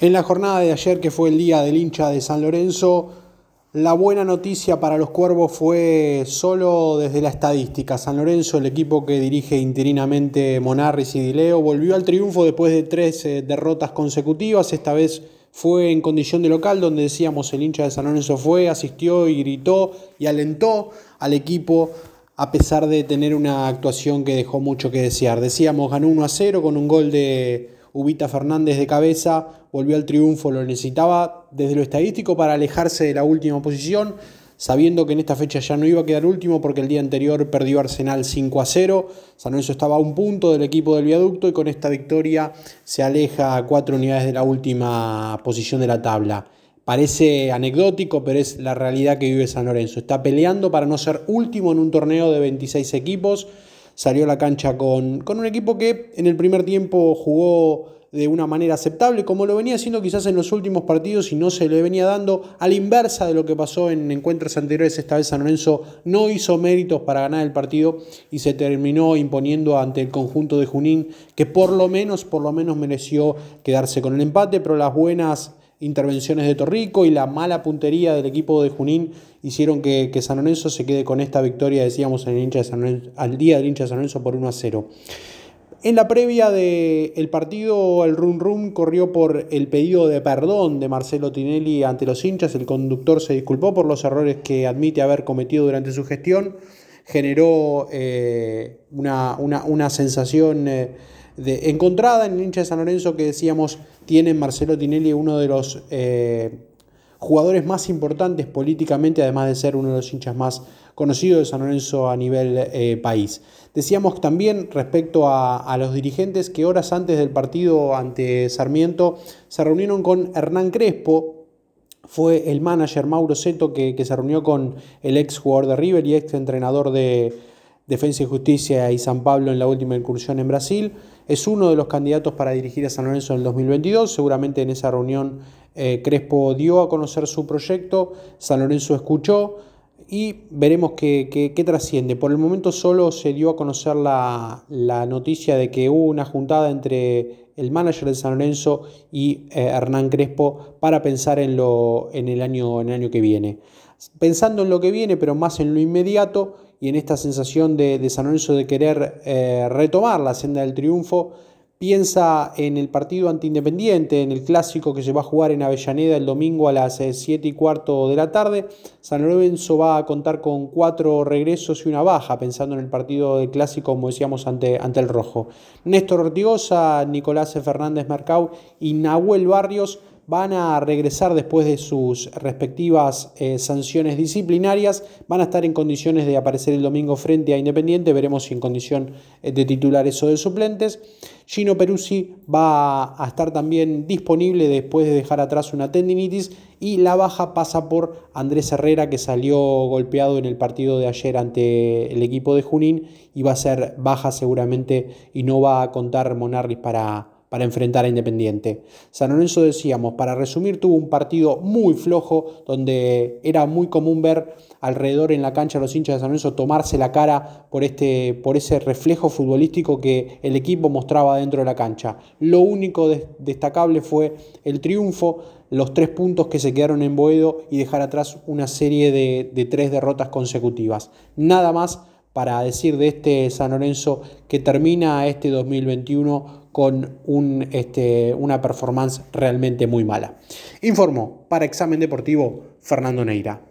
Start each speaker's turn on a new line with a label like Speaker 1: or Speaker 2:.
Speaker 1: En la jornada de ayer, que fue el día del hincha de San Lorenzo, la buena noticia para los cuervos fue solo desde la estadística. San Lorenzo, el equipo que dirige interinamente Monarris y Dileo, volvió al triunfo después de tres eh, derrotas consecutivas. Esta vez fue en condición de local, donde decíamos el hincha de San Lorenzo fue, asistió y gritó y alentó al equipo a pesar de tener una actuación que dejó mucho que desear. Decíamos, ganó 1 a 0 con un gol de Ubita Fernández de cabeza, volvió al triunfo, lo necesitaba desde lo estadístico para alejarse de la última posición, sabiendo que en esta fecha ya no iba a quedar último porque el día anterior perdió Arsenal 5 a 0. San Lorenzo estaba a un punto del equipo del viaducto y con esta victoria se aleja a cuatro unidades de la última posición de la tabla. Parece anecdótico, pero es la realidad que vive San Lorenzo. Está peleando para no ser último en un torneo de 26 equipos salió a la cancha con, con un equipo que en el primer tiempo jugó de una manera aceptable, como lo venía haciendo quizás en los últimos partidos y no se le venía dando a la inversa de lo que pasó en encuentros anteriores. Esta vez San Lorenzo no hizo méritos para ganar el partido y se terminó imponiendo ante el conjunto de Junín, que por lo menos, por lo menos mereció quedarse con el empate, pero las buenas intervenciones de Torrico y la mala puntería del equipo de Junín hicieron que, San Lorenzo se quede con esta victoria, decíamos, el hincha al día del hincha de San Lorenzo por 1 a 0. En la previa del partido, el Rum Rum corrió por el pedido de perdón de Marcelo Tinelli ante los hinchas. El conductor se disculpó por los errores que admite haber cometido durante su gestión. Generó eh, una, una, sensación eh, encontrada en el hincha de San Lorenzo que decíamos tiene Marcelo Tinelli uno de los eh, jugadores más importantes políticamente, además de ser uno de los hinchas más conocidos de San Lorenzo a nivel eh, país. Decíamos también respecto a, los dirigentes que horas antes del partido ante Sarmiento se reunieron con Hernán Crespo, fue el manager Mauro Seto que, que se reunió con el ex jugador de River y ex entrenador de Defensa y Justicia y San Pablo en la última incursión en Brasil. Es uno de los candidatos para dirigir a San Lorenzo en el 2022. Seguramente en esa reunión eh, Crespo dio a conocer su proyecto, San Lorenzo escuchó y veremos qué, trasciende. Por el momento solo se dio a conocer la, noticia de que hubo una juntada entre el manager de San Lorenzo y eh, Hernán Crespo para pensar en, lo, en, el año, en el año que viene. Pensando en lo que viene, pero más en lo inmediato, y en esta sensación de, San Lorenzo de querer eh, retomar la senda del triunfo, piensa en el partido antiindependiente, en el clásico que se va a jugar en Avellaneda el domingo a las 7 eh, y cuarto de la tarde. San Lorenzo va a contar con cuatro regresos y una baja, pensando en el partido de clásico, como decíamos, ante, ante el Rojo. Néstor Ortigosa, Nicolás Fernández Mercau y Nahuel Barrios van a regresar después de sus respectivas eh, sanciones disciplinarias, van a estar en condiciones de aparecer el domingo frente a Independiente, veremos si en condición eh, de titulares o de suplentes. Gino Peruzzi va a estar también disponible después de dejar atrás una tendinitis y la baja pasa por Andrés Herrera que salió golpeado en el partido de ayer ante el equipo de Junín y va a ser baja seguramente y no va a contar Monarris para para enfrentar a Independiente. San Lorenzo, decíamos, para resumir, tuvo un partido muy flojo, donde era muy común ver alrededor en la cancha a los hinchas de San Lorenzo tomarse la cara por, este, por ese reflejo futbolístico que el equipo mostraba dentro de la cancha. Lo único destacable fue el triunfo, los tres puntos que se quedaron en Boedo y dejar atrás una serie de, de tres derrotas consecutivas. Nada más para decir de este San Lorenzo que termina este 2021 con este, una performance realmente muy mala. Informó para Examen Deportivo Fernando Neira.